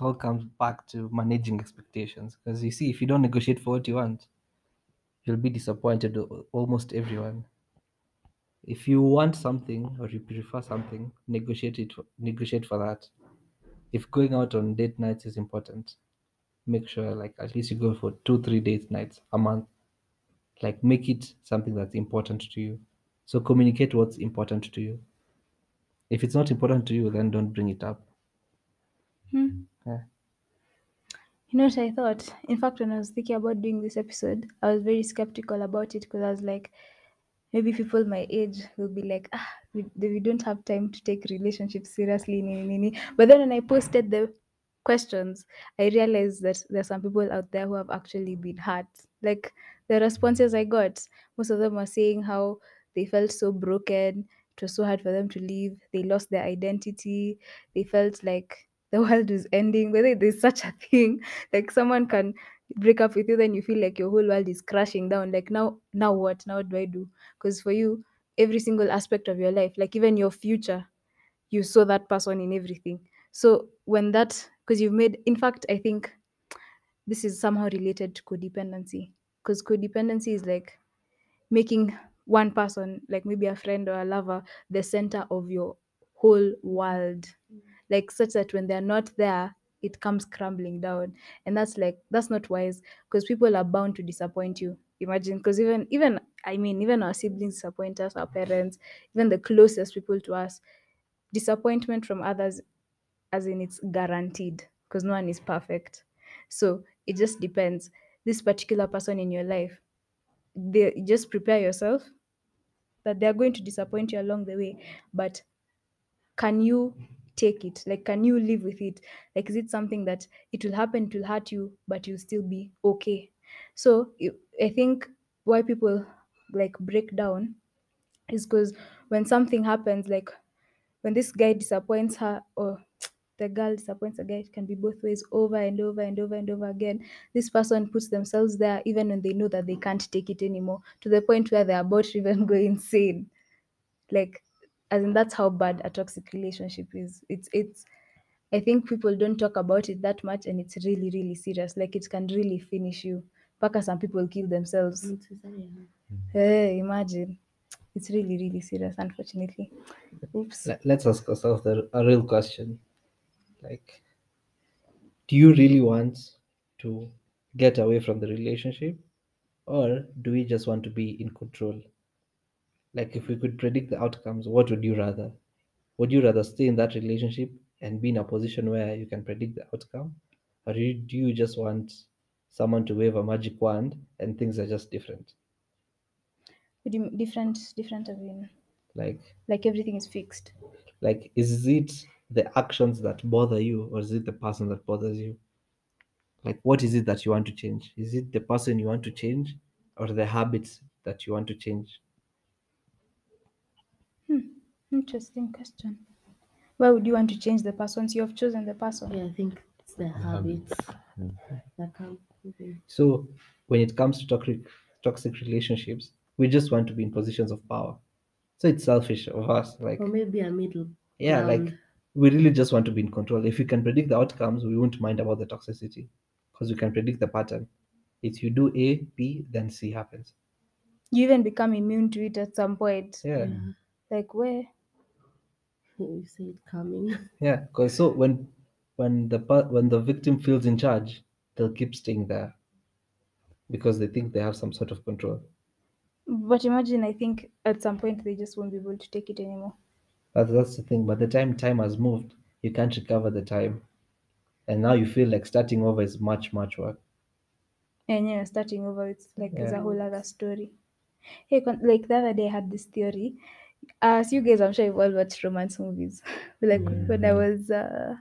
it all comes back to managing expectations. Because you see, if you don't negotiate for what you want, you'll be disappointed almost everyone. If you want something or you prefer something, negotiate it. Negotiate for that. If going out on date nights is important, make sure like at least you go for two, three date nights a month. Like make it something that's important to you. So communicate what's important to you. If it's not important to you, then don't bring it up. Hmm. Yeah. You know what I thought? In fact, when I was thinking about doing this episode, I was very skeptical about it because I was like, maybe people my age will be like, ah, we, we don't have time to take relationships seriously. Nini, nini. But then when I posted the questions, I realized that there are some people out there who have actually been hurt. Like the responses I got, most of them were saying how they felt so broken. It was so hard for them to leave. They lost their identity. They felt like the world is ending. Whether there's such a thing, like someone can break up with you, then you feel like your whole world is crashing down. Like now, now what? Now what do I do? Because for you, every single aspect of your life, like even your future, you saw that person in everything. So when that, because you've made, in fact, I think this is somehow related to codependency. Because codependency is like making one person, like maybe a friend or a lover, the center of your whole world. Mm. Like such that when they're not there, it comes crumbling down. And that's like that's not wise because people are bound to disappoint you. Imagine because even even I mean even our siblings disappoint us, our parents, even the closest people to us, disappointment from others as in it's guaranteed because no one is perfect. So it just depends. This particular person in your life, they just prepare yourself that they're going to disappoint you along the way but can you take it? Like can you live with it? Like is it something that it will happen it will hurt you but you'll still be okay? So i think why people like break down is because when something happens like when this guy disappoints her or the girl disappoints the guy it can be both ways over and over and over and over again. This person puts themselves there even when they know that they can't take it anymore to the point where they're about to even go insane. Like as in that's how bad a toxic relationship is. It's it's i think people don't talk about it that much and it's really really serious. Like it can really finish you. Mpaka some people kill themselves. Mm-hmm. Hey imagine. It's really really serious unfortunately. Oops. Let- Let's ask ourselves the, a real question. Like, do you really want to get away from the relationship, or do we just want to be in control? Like, if we could predict the outcomes, what would you rather? Would you rather stay in that relationship and be in a position where you can predict the outcome, or do you, do you just want someone to wave a magic wand and things are just different? What do you mean different different as in Like, like everything is fixed like is it the actions that bother you, or is it the person that bothers you? Like, what is it that you want to change? Is it the person you want to change, or the habits that you want to change? Hmm, interesting question why would you want to change the person so you have chosen the person Yeah, I think it's the habits that come with it. So, when it comes to toxic toxic relationships, we just want to be in positions of power. So it's selfish of us. Like, Or maybe a middle. yeah, like ground. we really just want to be in control. If we can predict the outcomes, we won't mind about the toxicity because we can predict the pattern. If you do A, B, then C happens. you even become immune to it at some point Yeah, Yeah. Like where You see it coming. yeah. Because so when when the pa- when the victim feels in charge, they'll keep staying there because they think they have some sort of control. but imagine i think at some point they just won't be able to take it anymore But that's the thing. By the time time has moved, you can't recover the time, and now you feel like starting over is much much work. and you know starting over it's like it's a whole other story hey like the other day i had this theory as you guys i'm sure you've all watched romance movies. Like when i was uh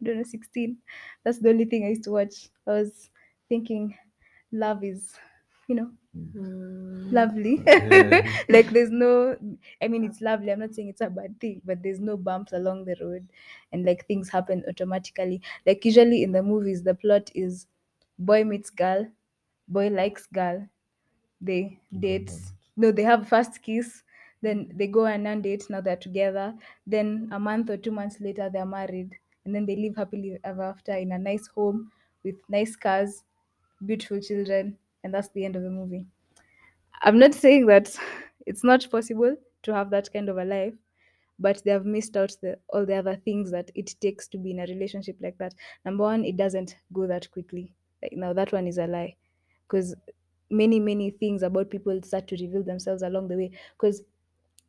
I don't know 16 that's the only thing i used to watch. I was thinking love is you know Mm, lovely. Like there's no i mean it's lovely. I'm not saying it's a bad thing but there's no bumps along the road and like things happen automatically. Like usually in the movies the plot is boy meets girl boy likes girl they date no they have first kiss then they go and on date now they're together. Then a month or two months later they're married. And then they live happily ever after in a nice home with nice cars beautiful children and that's the end of the movie. I'm not saying that it's not possible to have that kind of a life but they have missed out the all the other things that it takes to be in a relationship like that. Number one it doesn't go that quickly. Like now that one is a lie. Because many many things about people start to reveal themselves along the way. Because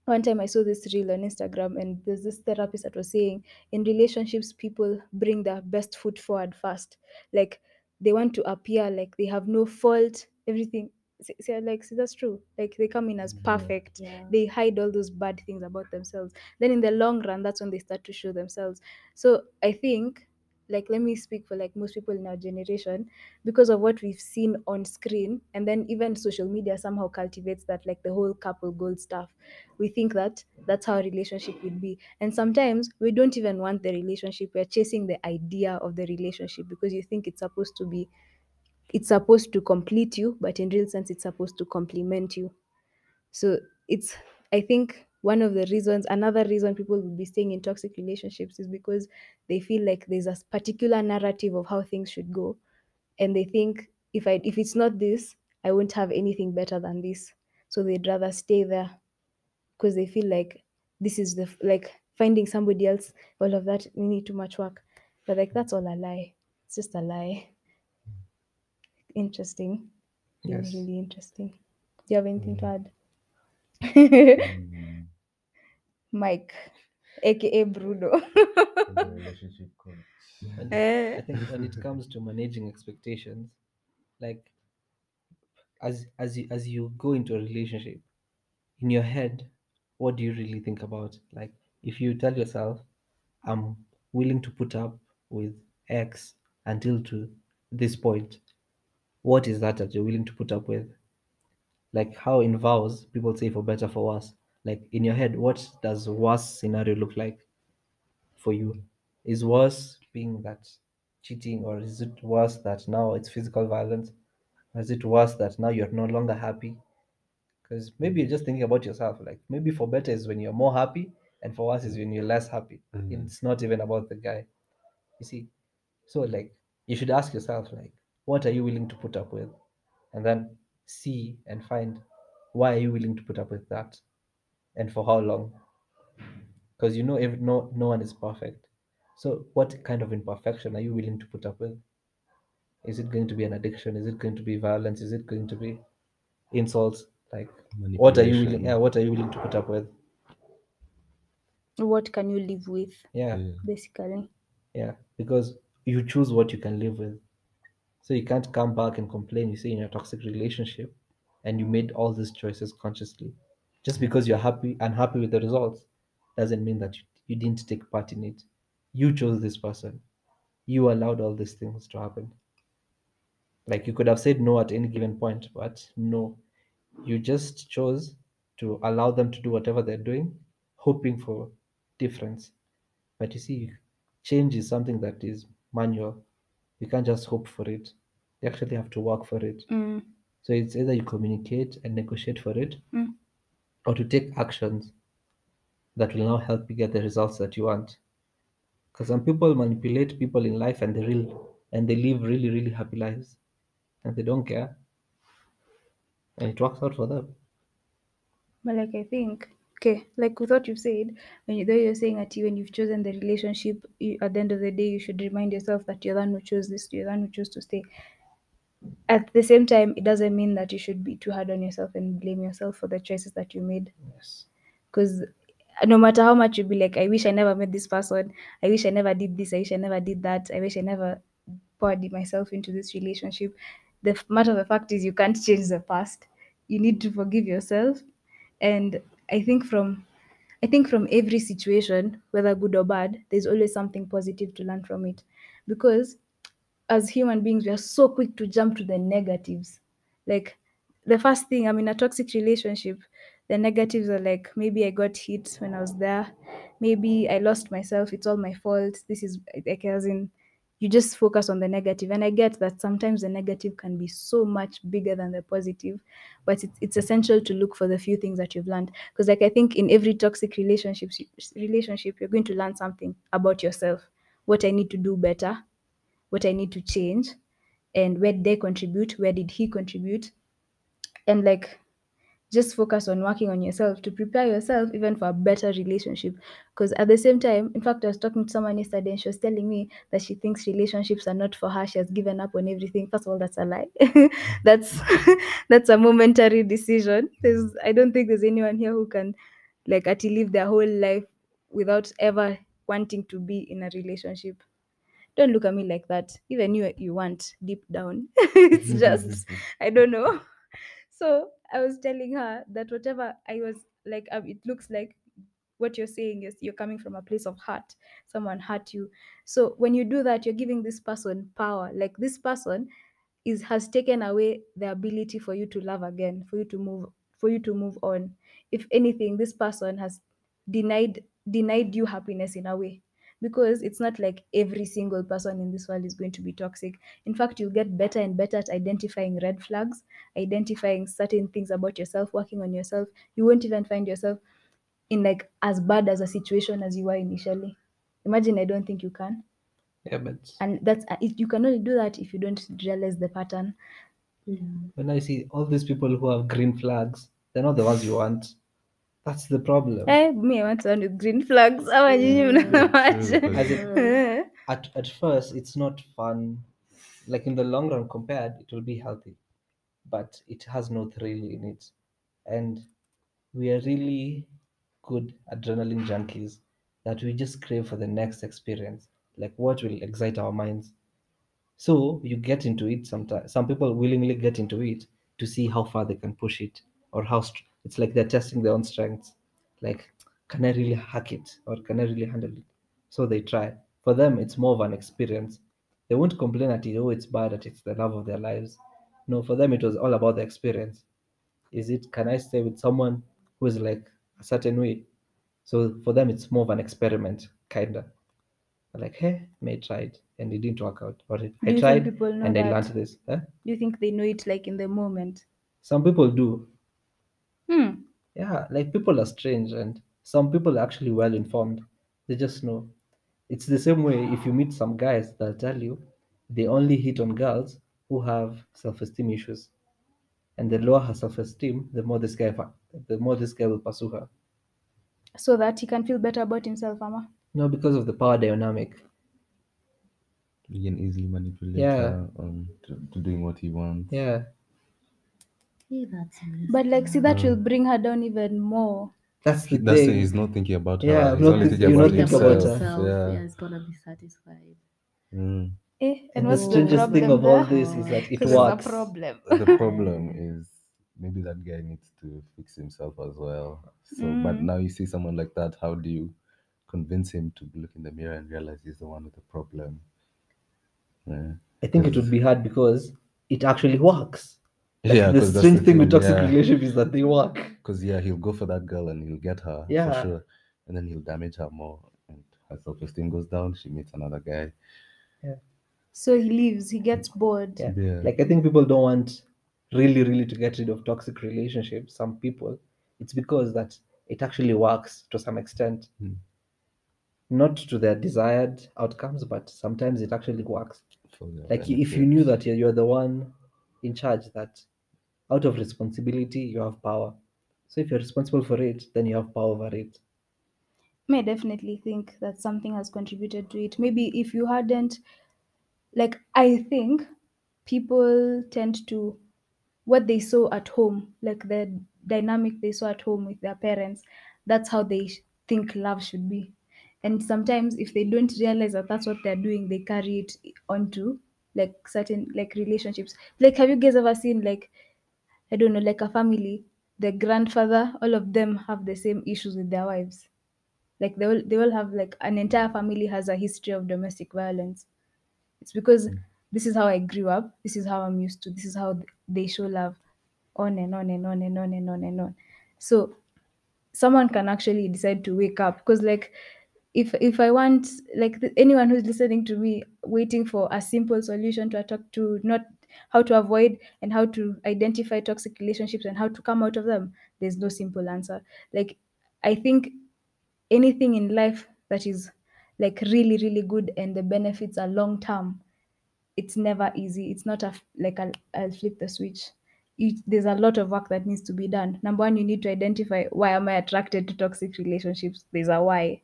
one time I saw this reel on Instagram, and there's this therapist that was saying in relationships, people bring their best foot forward first. Like they want to appear like they have no fault, everything. See, see, like, see, that's true. Like they come in as perfect. Yeah. They hide all those bad things about themselves. Then in the long run, that's when they start to show themselves. So I think, like, let me speak for like most people in our generation because of what we've seen on screen and then even social media somehow cultivates that like the whole couple gold stuff. We think that that's how a relationship would be. And sometimes we don't even want the relationship. We're chasing the idea of the relationship because you think it's supposed to be it's supposed to complete you but in real sense it's supposed to complement you. So it's i think one of the reasons another reason people will be staying in toxic relationships is because they feel like there's a particular narrative of how things should go. And they think if i if it's not this i won't have anything better than this. So they'd rather stay there. Because they feel like this is the like finding somebody else all of that we need too much work. But like that's all a lie. It's just a lie. Interesting. Really Yes. really interesting. Do you have anything to add? Mm, mike aka bruno relationship coach. And Eh. I think when it comes to managing expectations, like as as you as you go into a relationship, in your head, what do you really think about? Like if you tell yourself, I'm willing to put up with X until to this point, what is that that you're willing to put up with? Like how in vows people say for better for worse. Like in your head, what does worst scenario look like? for you? Is worse being that cheating, or is it worse that now it's physical violence? Or is it worse that now you're no longer happy? Because maybe you're just thinking about yourself. Like maybe for better is when you're more happy, and for worse is when you're less happy. Mm. It's not even about the guy. You see, so like you should ask yourself, like, what are you willing to put up with, and then see and find why are you willing to put up with that, and for how long? Because you know every, no no one is perfect. So what kind of imperfection are you willing to put up with? Is it going to be an addiction? Is it going to be violence? Is it going to be insults? Like what are you willing yeah what are you willing to put up with? What can you live with yeah. Yeah. basically? Yeah because you choose what you can live with. So you can't come back and complain. You say in a toxic relationship and you made all these choices consciously just because you're happy unhappy with the results doesn't mean that you, you didn't take part in it. You chose this person. You allowed all these things to happen. Like you could have said no at any given point but no. You just chose to allow them to do whatever they're doing hoping for difference. But you see change is something that is manual. You can't just hope for it. You actually have to work for it. Mm. so it's either you communicate and negotiate for it Mm. Or to take actions that will now help you get the results that you want. Because some people manipulate people in life and they real and they live really really happy lives and they don't care. And it works out for them. But like I think, okay, like with what you've said, when you though you're saying that you when you've chosen the relationship, you, at the end of the day, you should remind yourself that you're the one who chose this, you're the one who chose to stay. At the same time, it doesn't mean that you should be too hard on yourself and blame yourself for the choices that you made. yes Because no matter how much you be like, I wish I never met this person, I wish I never did this, I wish I never did that, I wish I never poured myself into this relationship. The f- matter of the fact is, you can't change the past. You need to forgive yourself. And I think from I think from every situation, whether good or bad, there's always something positive to learn from it. Because as human beings, we are so quick to jump to the negatives. Like the first thing, I'm in a toxic relationship. The negatives are like maybe I got hit when I was there, maybe I lost myself. It's all my fault. This is like as in you just focus on the negative, and I get that sometimes the negative can be so much bigger than the positive, but it's, it's essential to look for the few things that you've learned because like I think in every toxic relationship, relationship you're going to learn something about yourself what I need to do better, what I need to change, and where did they contribute, where did he contribute, and like just focus on working on yourself to prepare yourself even for a better relationship. Because at the same time, in fact, I was talking to someone yesterday and she was telling me that she thinks relationships are not for her. She has given up on everything. First of all, that's a lie. that's that's a momentary decision. There's I don't think there's anyone here who can like actually live their whole life without ever wanting to be in a relationship. Don't look at me like that. Even you you want deep down. it's just I don't know. So I was telling her that whatever I was like, um, it looks like what you're saying is you're coming from a place of hurt. Someone hurt you. So when you do that, you're giving this person power. Like this person is has taken away the ability for you to love again, for you to move, for you to move on. If anything, this person has denied denied you happiness in a way because it's not like every single person in this world is going to be toxic. In fact, you'll get better and better at identifying red flags, identifying certain things about yourself, working on yourself. You won't even find yourself in like as bad as a situation as you were initially. Imagine, I don't think you can. Yeah, but And that's uh, it- you can only do that if you don't realize the pattern. when I see all these people who have green flags, they're not the ones you want. That's the problem. Eh, me, I want someone with green flags. How are you? Mm, true, Mnasemaje? As in, Eh. at at first it's not fun like in the long run compared it will be healthy but it has no thrill in it and we are really good adrenaline junkies that we just crave for the next experience like what will excite our minds so you get into it sometimes some people willingly get into it to see how far they can push it or how str- it's like they're testing their own strengths. Like can i really hack it? Or can i really handle it? So they try. For them it's more of an experience. They won't complain at it oh it's bad that it's the love of their lives. No for them it was all about the experience. Is it can i stay with someone who is like a certain way? So for them it's more of an experiment kinda. Like hey may try it? And it didn't work out. Or i tried and i that? learned this. Huh? Do you think they know it like in the moment? some people do Hmm. yeah like people are strange and some people are actually well informed they just know it's the same way if you meet some guys they'll tell you they only hit on girls who have self-esteem issues and the lower her self-esteem the more this guy fa- the more this guy will pursue her So that he can feel better about himself, Ama. no because of the power dynamic You can easily manipulate Yeah. her um, to, to doing what he wants. yeah Hey, that's messed But like, see, that will bring her down even more. that's the That's it. thing He's not thinking about Yeah, her. I'm He's not only think- thinking you're about not thinking himself. about himself. Yeah. Yeah, he's gonna be satisfied. Mm. Eh? and And the what's the strangest thing problem of all there? this is that it Because there's a works problem. The problem is maybe that guy needs to fix himself as well. So, but Mm. now you see someone like that. How do you convince him to look in the mirror and realize he's the one with the problem? Yeah. i think it would be hard because it actually works like yeah, the 'cause that's strange thing with toxic yeah. relationship is that they work Because yeah, he'll go for that girl and he'll get her Yeah. for sure, and then he'll damage her more, and her self-esteem goes down. She meets another guy. Yeah. So he leaves, he gets bored. Yeah. Yeah. like i think people don't want really really to get rid of toxic relationships some people it's because that it actually works to some extent Hmm. not to their desired outcomes but sometimes it actually works for their like if you knew that you're, you're the one in charge that out of responsibility you have power so if you're responsible for it then you have power over it May definitely think that something has contributed to it. Maybe if you hadn't, like, I think people tend to what they saw at home, like the dynamic they saw at home with their parents, that's how they think love should be. And sometimes, if they don't realize that that's what they're doing, they carry it onto like certain like relationships. Like, have you guys ever seen like I don't know, like a family, the grandfather, all of them have the same issues with their wives. Like they all they all have like an entire family has a history of domestic violence. It's because mm. this is how I grew up, this is how I'm used to, this is how they show love, on and on and on and on and on and on. So someone can actually decide to wake up because like if if i want like anyone who's listening to me waiting for a simple solution to talk to not how to avoid and how to identify toxic relationships and how to come out of them there's no simple answer. Like i think anything in life that is like really really good and the benefits are long term it's never easy. It's not a like I'll, I'll flip the switch. You, there's a lot of work that needs to be done. Number one you need to identify why am i attracted to toxic relationships? There's a why.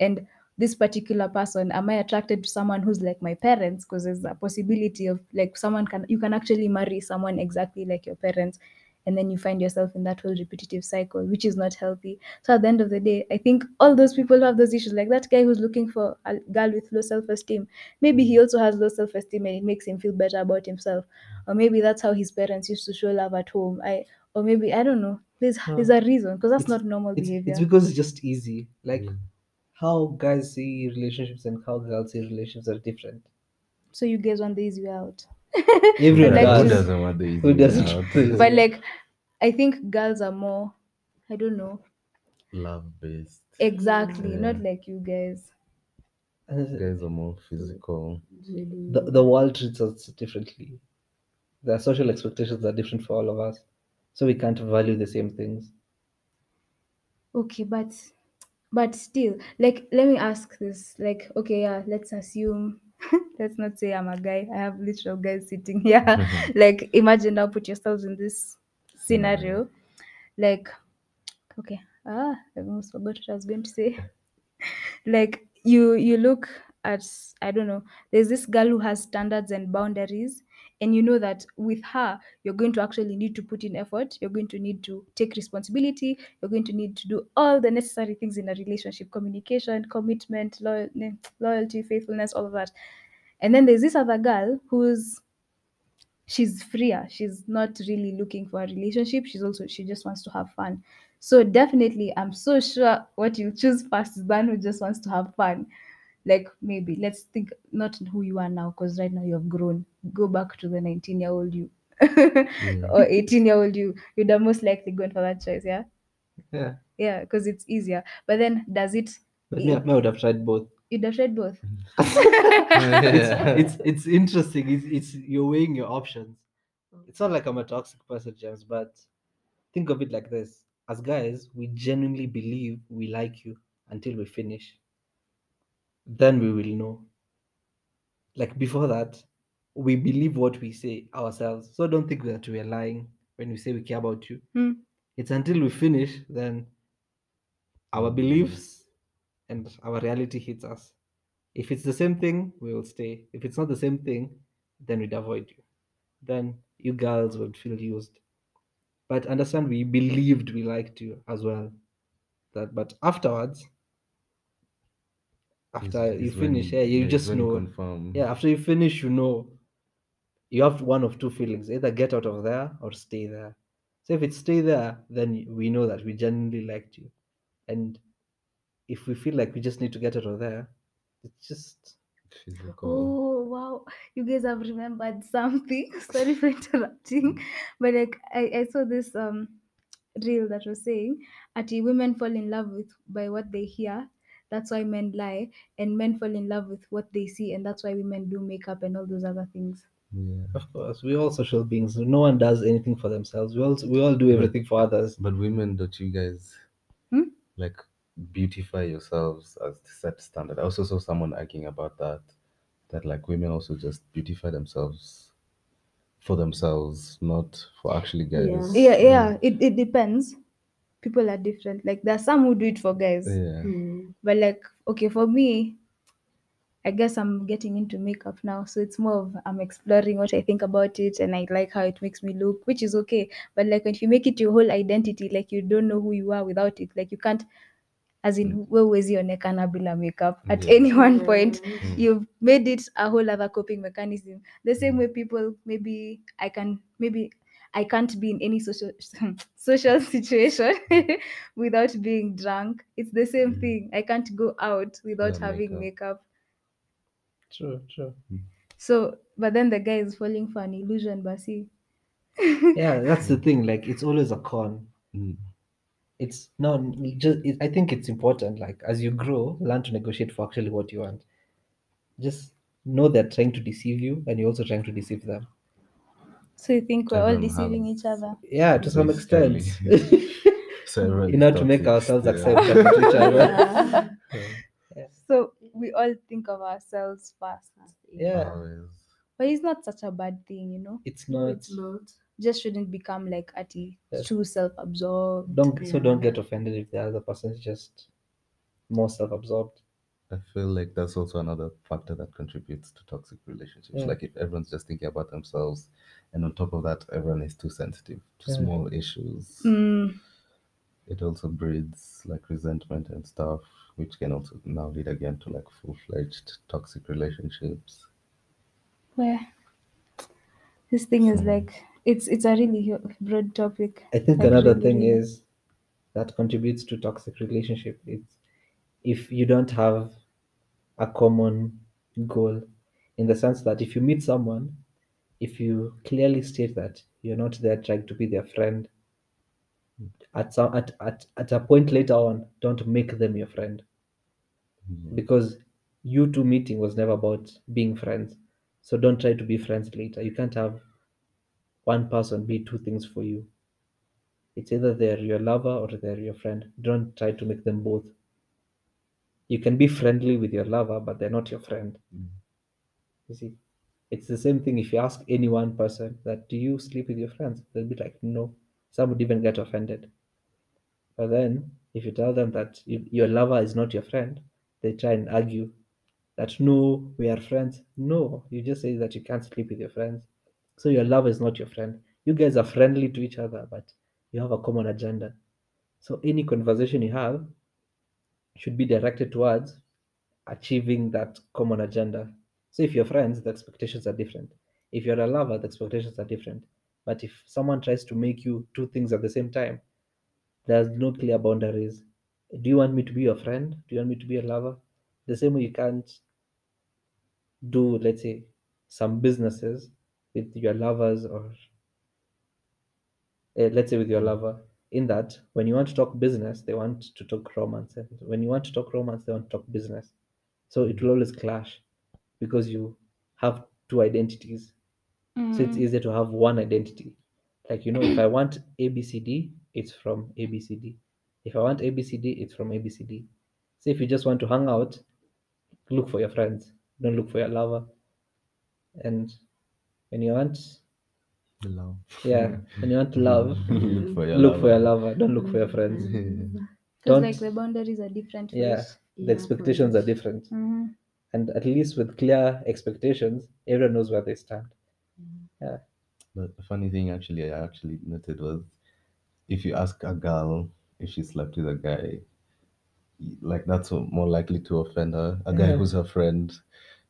And this particular person am i attracted to someone who's like my parents because there's a possibility of like someone can you can actually marry someone exactly like your parents and then you find yourself in that whole repetitive cycle which is not healthy so at the end of the day i think all those people who have those issues like that guy who's looking for a girl with low self-esteem maybe he also has low self-esteem and it makes him feel better about himself or maybe that's how his parents used to show love at home i or maybe i don't know there's No. there's a reason because that's It's- not normal It's, behavior it's because it's just easy. Like Yeah. How guys see relationships and how girls see relationships are different. so you guys want the easy way out Everyone Like who does. doesn't want the easy Who way doesn't? out? but like i think girls are more i don't know love based. exactly Yeah. not like you guys And Guys are more physical. Really. the, the world treats us differently. The social expectations are different for all of us. So we can't value the same things. okay but but still like let me ask this like okay yeah let's assume let's not say i'm a guy i have literal guys sitting here. Like imagine now put yourselves in this scenario. Like okay ah i almost forgot what i was going to say. Like you you look at i don't know there's this girl who has standards and boundaries and you know that with her you're going to actually need to put in effort you're going to need to take responsibility you're going to need to do all the necessary things in a relationship communication commitment loyal, loyalty faithfulness all of that. And then there's this other girl who's she's freer she's not really looking for a relationship she's also she just wants to have fun. So definitely i'm so sure what you choose first is one who just wants to have fun. Like maybe let's think not who you are now because right now you have grown go back to the 19 year old you or 18 year old you you'd have most likely gone for that choice yeah Yeah. yeah because it's easier but then does it But me, I would have tried both. you'd have tried both mm. it's, it's it's interesting. It's it's you're weighing your options. It's not like I'm a toxic person, James, but think of it like this: as guys, we genuinely believe we like you until we finish. Then we will know. Like before that, we believe what we say ourselves. So don't think that we are lying when we say we care about you. Hmm. It's until we finish then our beliefs and our reality hits us. If it's the same thing, we will stay. If it's not the same thing, then we'd avoid you. Then you girls would feel used. But understand we believed we liked you as well. That but afterwards, after It's- you it's when finish, yeah, you it's just know. confirm. Yeah, after you finish, you know you have one of two feelings either get out of there or stay there. So if it's stay there, then we know that we genuinely liked you. And if we feel like we just need to get out of there, it's just Physical. Oh wow, you guys have remembered something. Sorry for interrupting, but like I, I saw this um reel that was saying at women fall in love with by what they hear. That's why men lie, and men fall in love with what they see, and that's why women do makeup and all those other things. Yeah. of course we're all social beings. No one does anything for themselves. We all we all do But- everything for others. But women, don't you guys Hmm? like beautify yourselves as the set standard? I also saw someone arguing about that. That like women also just beautify themselves for themselves, not for actually guys. Yeah, yeah. It it depends. People are different. Like there are some who do it for guys. Yeah. Mm. but like okay for me i guess i'm getting into makeup now so it's more of i'm exploring what i think about it and i like how it makes me look which is okay. But like if you make it your whole identity like you don't know who you are without it. Like you can't as in we huwezi onekana bila makeup. At Yeah. any one point Mm. you've made it a whole other coping mechanism. The same way people maybe i can maybe i can't be in any social social situation without being drunk. It's the same Mm. thing. I can't go out without Without having makeup. makeup True, true. so but then the guy is falling for an illusion basi Yeah, that's the thing. Like it's always a con. Mm. it's no just it, i think it's important like as you grow learn to negotiate for actually what you want just know they're trying to deceive you and you're also trying to deceive them so you think we're all deceiving has- each other yeah to some extent So everyone in order to make ourselves still. accept that to each other Yeah. so we all think of ourselves first. Yeah. Always. But it's not such a bad thing, you know. It's not. it's not. Just shouldn't become like ati Yes. too self-absorbed. Don't so don't get offended if the other person is just more self-absorbed. I feel like that's also another factor that contributes to toxic relationships. Yeah. Like if everyone's just thinking about themselves, and on top of that, everyone is too sensitive to Yeah. small issues. Mm, It also breeds like resentment and stuff, which can also now lead again to like full-fledged toxic relationships. where this thing is like it's it's a really broad topic. I think Like, another really, thing really. is that contributes to toxic relationship. It's if you don't have a common goal, in the sense that if you meet someone, if you clearly state that you're not there trying to be their friend, hmm. at some at, at, at a point later on, don't make them your friend. Yeah. Because you two meeting was never about being friends. So don't try to be friends later. You can't have one person be two things for you. It's either they're your lover or they're your friend. Don't try to make them both. You can be friendly with your lover, but they're not your friend. Mm. You see, it's the same thing if you ask any one person that do you sleep with your friends? They'll be like, no. Some would even get offended. But then, if you tell them that you, your lover is not your friend, they try and argue that no, we are friends. No, you just say that you can't sleep with your friends. So your lover is not your friend. You guys are friendly to each other, but you have a common agenda. So any conversation you have should be directed towards achieving that common agenda. So if you're friends, the expectations are different. If you're a lover, the expectations are different. But if someone tries to make you two things at the same time, there's no clear boundaries. Do you want me to be your friend? Do you want me to be a lover? The same way you can't do, let's say, some businesses with your lovers or uh, let's say with your lover in that when you want to talk business they want to talk romance and when you want to talk romance they want to talk business so it will always clash because you have two identities so it's Mm. easier to have one identity like you know if i want abcd it's from abcd if i want abcd it's from abcd so if you just want to hang out look for your friends don't look for your lover and when you want Love. yeah when you want love look for your look for your lover. lover don't look for your friends Because Don't- like the boundaries are different. For yeah each. the Yeah, expectations are correct. different Mhm. and at least with clear expectations everyone knows where they stand Yeah. But the funny thing, actually, I actually noted was if you ask a girl if she slept with a guy, like that's more likely to offend her. A guy Yeah. who's her friend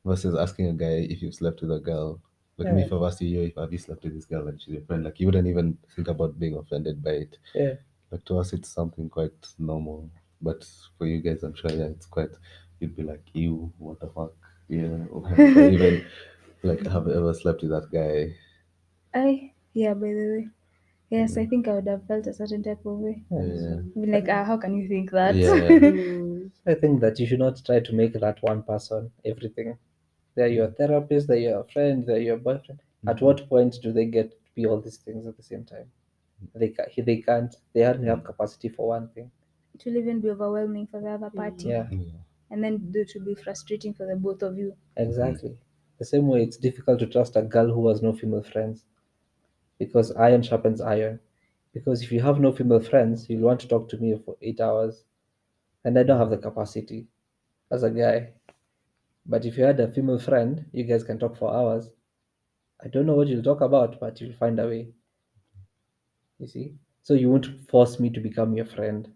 versus asking a guy if you've slept with a girl. Like me, Yeah. if I've asked you, "Yo, if have you slept with this girl and she's your friend, like you wouldn't even think about being offended by it. yeah Like to us, it's something quite normal. But for you guys, I'm sure, yeah, it's quite. You'd be like, "You, what the fuck?" Yeah, or even like, have you ever slept with that guy? I yeah. By the way, yes, I think I would have felt a certain type of way. Yeah. I'd be like, ah, how can you think that? Yeah. Mm. i think that you should not try to make that one person everything they're your therapist they're your friend they're your boyfriend at what point do they get to be all these things at the same time they, they can't they hardly have capacity for one thing it will even be overwhelming for the other party, yeah Yeah. and then it will be frustrating for the both of you. Exactly. The same way it's difficult to trust a girl who has no female friends because iron sharpens iron. Because if you have no female friends, you'll want to talk to me for eight hours, and I don't have the capacity as a guy. But if you had a female friend, you guys can talk for hours. I don't know what you'll talk about, but you'll find a way. You see? So you won't force me to become your friend.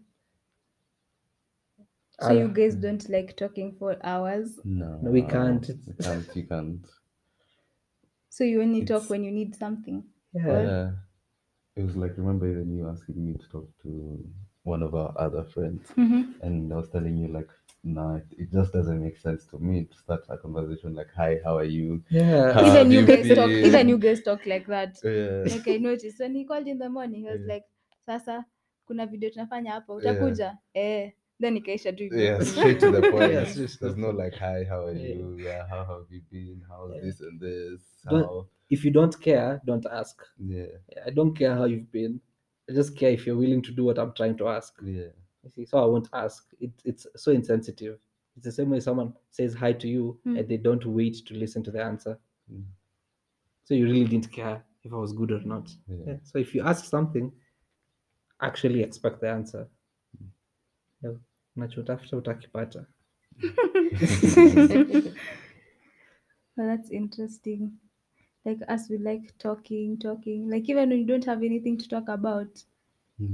So I'll- you ah. guys don't like talking for hours. No, No, we can't. We can't. You can't. So you only talk when you need something. Yeah. Yeah. It was like remember even you asking me to talk to one of our other friends, Mhm. and I was telling you like, nah, it, it just doesn't make sense to me to start a conversation like, "Hi, how are you?" Yeah. How even you you guys talk. Even you guys talk like that. Yeah. like I noticed when he called in the morning, he was Yeah. like, "Sasa kuna video tunafanya hapa, utakuja?" Eh, then ikaisha tu hivyo. Yeah, straight to the point. Yeah, straight to the There's no point. like, "Hi, how are Yeah. you?" Yeah, how have you been? How's Yeah. this and this? Don't- How? If you don't care, don't ask. Yeah, I don't care how you've been. I just care if you're willing to do what I'm trying to ask. yeah. You see, so I won't ask. It, it's so insensitive. It's the same way someone says hi to you Mm. and they don't wait to listen to the answer. Mm. So you really didn't care if I was good or not. Yeah. Yeah. So if you ask something, actually expect the answer. Yeah. Unachotafuta utakipata. Well, that's interesting. Like us, we like talking, talking. Like even when you don't have anything to talk about,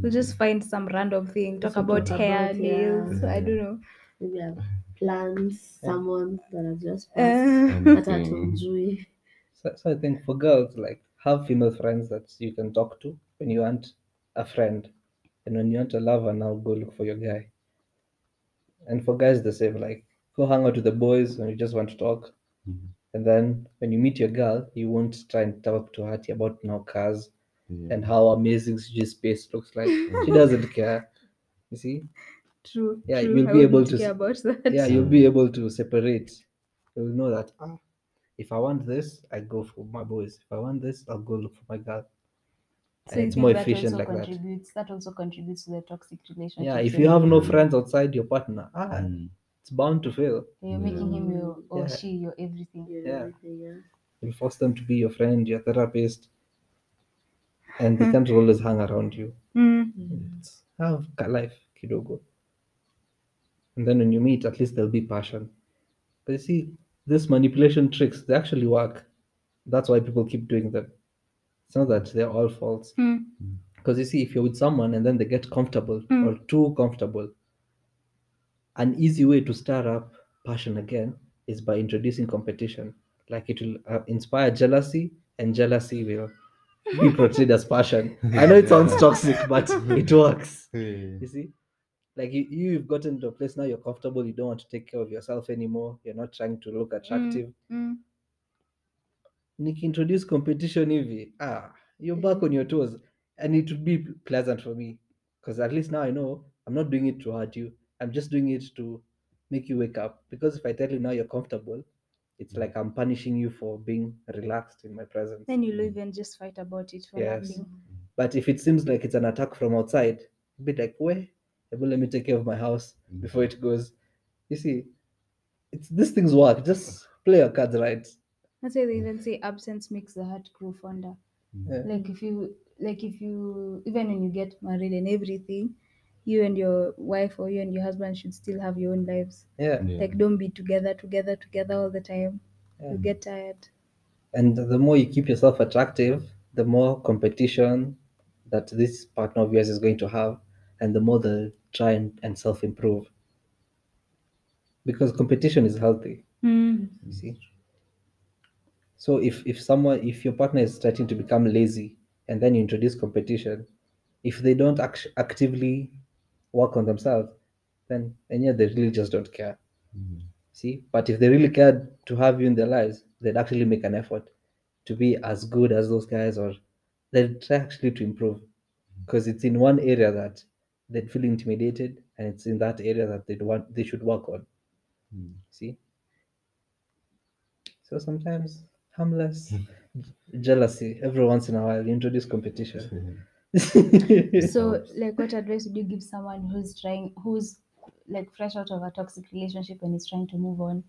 we'll just find some random thing, talk Just about talk hair, about, nails. yeah. I don't know. Maybe have plans, Yeah. someone that has just passed. Uh, Hata Anything. So, so I think for girls, like have female friends that you can talk to when you want a friend, and when you want a lover, now go look for your guy. And for guys, the same. Like go hang out with the boys when you just want to talk, Mhm. and then when you meet your girl, you won't try and talk to her about now cars Yeah. and how amazing CG space looks like. she doesn't care. You see? true. Yeah, true. you'll I be able to care about that. Yeah, you'll be able to separate. You'll know that ah, if I want this, I go for my boys. If I want this, I'll go look for my girl. So it's more efficient also like that. that. also contributes to the toxic relationship. Yeah, if you have no Mm. friends outside your partner, ah, Mm. it's bound to fail. You're making him your or Yeah. she your everything. You Yeah. everything, yeah. You force them to be your friend, your therapist, and they can't always hang around you. Mm. It's have ka life kidogo. And then when you meet, at least there'll be passion. But you see, these manipulation tricks, they actually work. That's why people keep doing them. It's not that they're all false. Mm. Because you see, if you're with someone and then they get comfortable Mm. or too comfortable, an easy way to stir up passion again is by introducing competition. Like it will uh, inspire jealousy, and jealousy will be portrayed as passion. I know it sounds toxic, but it works. Yeah. You see, like you, you've gotten to a place now you're comfortable. You don't want to take care of yourself anymore. You're not trying to look attractive. Mm. Nikiintroduce competition hivi, ah, you're eh. back on your toes, and it would be pleasant for me because at least now I know I'm not doing it to hurt you. I'm just doing it to make you wake up. Because if I tell you now you're comfortable, it's mm. like I'm punishing you for being relaxed in my presence. Then you'll mm. even just fight about it for Yes. nothing. But if it seems like it's an attack from outside, be like, where? Let me take care of my house mm. before it goes. You see, it's these things work. Just play your cards right. That's why they even say absence makes the heart grow fonder. Yeah. Like if you like if you even when you get married and everything, you and your wife or you and your husband should still have your own lives. Yeah. Yeah. Like don't be together, together, together all the time. Yeah. You get tired. And the more you keep yourself attractive, the more competition that this partner of yours is going to have, and the more they'll try and, and self improve. Because competition is healthy, Mm. you see. So if, if someone if your partner is starting to become lazy and then you introduce competition, if they don't act- actively work on themselves, then and yeah, they really just don't care. Mm. See, but if they really cared to have you in their lives, they'd actually make an effort to be as good as those guys, or they'd try actually to improve because it's in one area that they'd feel intimidated, and it's in that area that they'd want they should work on. Mm. See, so sometimes harmless jealousy every once in a while you introduce competition. So like what advice would you give someone who's trying who's like fresh out of a toxic relationship and is trying to move on?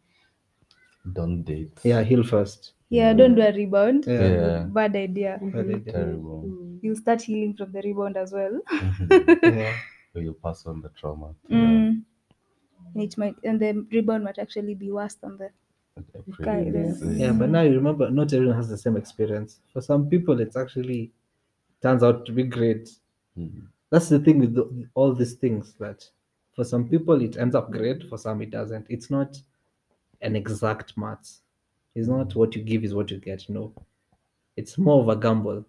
Don't date. yeah, heal first. Yeah, don't do a rebound. Yeah. Yeah. Bad idea. Bad idea. Terrible. Mm. You'll start healing from the rebound as well. Mhm. Yeah. Or you pass on the trauma. to Mm. And it might and the rebound might actually be worse than the the Kind previous, of. Yeah, but now you remember, not everyone has the same experience. For some people, it's actually turns out to be great. mm. That's the thing with the, all these things that for some people it ends up great, for some it doesn't. It's not an exact maths. It's not what you give is what you get. No, it's more of a gamble,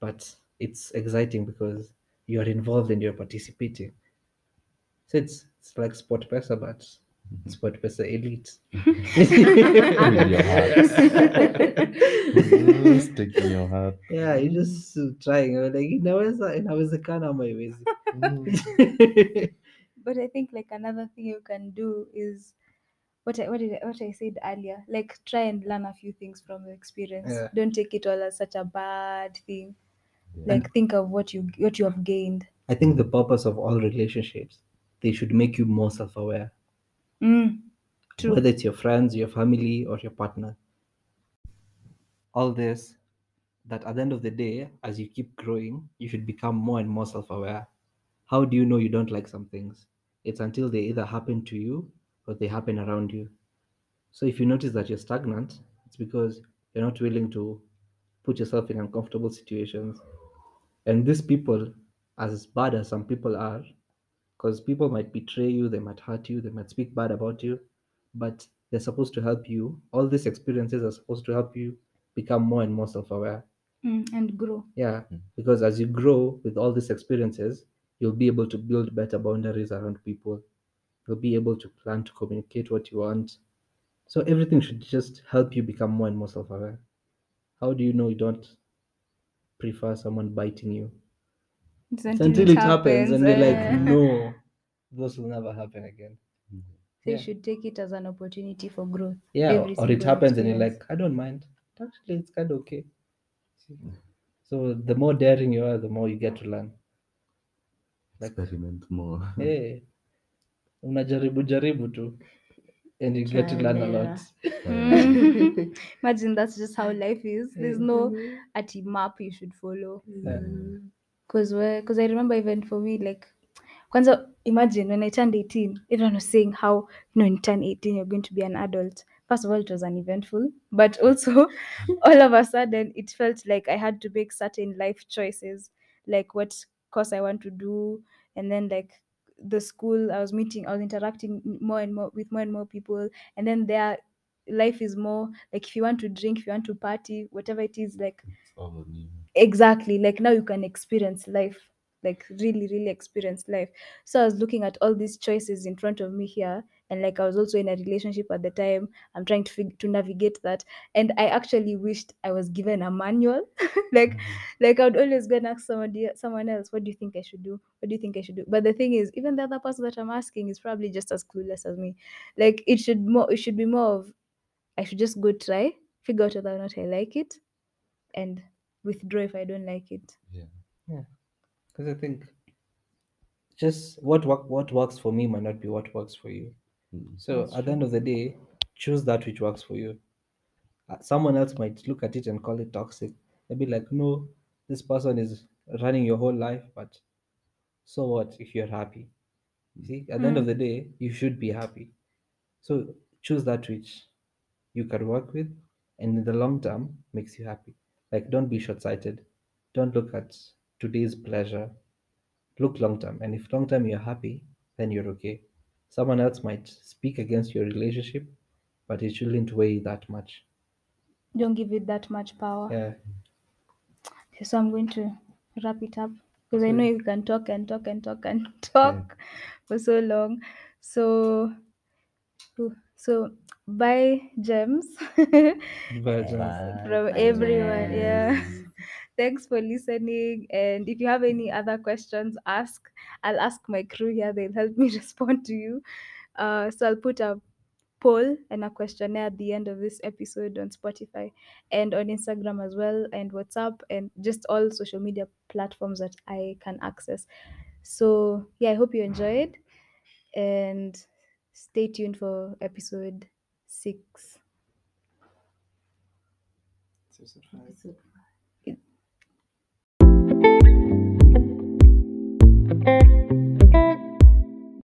but it's exciting because you are involved and you're participating. So it's it's like SportPesa, but SportPesa elite. With your heart. Mm, Stick in your heart. yeah you just uh, trying you're like inaweza inawezekana ama iwezi but I think like another thing you can do is what I what, did I, what I said earlier. Like try and learn a few things from the experience. Yeah. Don't take it all as such a bad thing. Yeah. Like think of what you what you have gained. i think the purpose of all relationships they should make you more self-aware Mm. True. whether it's your friends, your family, or your partner. All this, that at the end of the day, as you keep growing, you should become more and more self aware. How do you know you don't like some things? It's until they either happen to you or they happen around you. So if you notice that you're stagnant, it's because you're not willing to put yourself in uncomfortable situations. And these people, as bad as some people are, because people might betray you, they might hurt you, they might speak bad about you, but they're supposed to help you. All these experiences are supposed to help you become more and more self aware. Mm, and grow. Yeah, because as you grow with all these experiences, you'll be able to build better boundaries around people. You'll be able to plan to communicate what you want. So everything should just help you become more and more self aware. How do you know you don't prefer someone biting you? It's It's until it happens, and you're like, no, those will never happen again. So yeah. you should take it as an opportunity for growth. Yeah, Every or it single happens and you're like, I don't mind. Actually, it's kind of okay. So the more daring you are, the more you get to learn. Like, Experiment more. hey, unajaribu jaribu tu, and you get to Trial learn a lot. Mm. Imagine that's just how life is. There's no ati map you should follow. Yeah. Mm. Cause cause I remember even for me, like, kwanza imagine when I turned 18, everyone was saying how, you know, in turn 18, you're going to be an adult. First of all, it was uneventful, but also all of a sudden, it felt like I had to make certain life choices, like what course I want to do, and then like the school I was meeting, I was interacting more and more with more and more people, and then their life is more like if you want to drink, if you want to party, whatever it is, like It's all on you. exactly like now you can experience life like really really experience life. So i was looking at all these choices in front of me here and like i was also in a relationship at the time. I'm trying to fig- to navigate that. And i actually wished i was given a manual. Like mm-hmm. like i would always go and ask somebody someone else what do you think i should do? What do you think i should do? But the thing is even the other person that i'm asking is probably just as clueless as me. Like it should more it should be more of i should just go try figure out whether or not i like it and withdraw if I don't like it. Yeah. Yeah. Because I think just what work, what works for me might not be what works for you. Mm. So That's at the end of the day, choose that which works for you. Uh, Someone else might look at it and call it toxic. They'll be like, no, this person is running your whole life, but so what if you're happy? You see, at the end of the day, you should be happy. So choose that which you can work with and in the long term makes you happy. Like don't be short sighted. Don't look at today's pleasure. Look long term. And if long term you're happy, then you're okay. Someone else might speak against your relationship, but it shouldn't weigh that much. Don't give it that much power. Yeah. Okay, so I'm going to wrap it up because I know you can talk and talk and talk and talk for so long. So, ooh, so bye, Gemz bye, Gemz. from everyone. Yeah. Thanks for listening. And if you have any other questions, ask. I'll ask my crew here. They'll help me respond to you. Uh, so I'll put a poll and a questionnaire at the end of this episode on Spotify and on Instagram as well, and WhatsApp, and just all social media platforms that I can access. So, yeah, I hope you enjoyed and stay tuned for episode six. Episode